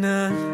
的。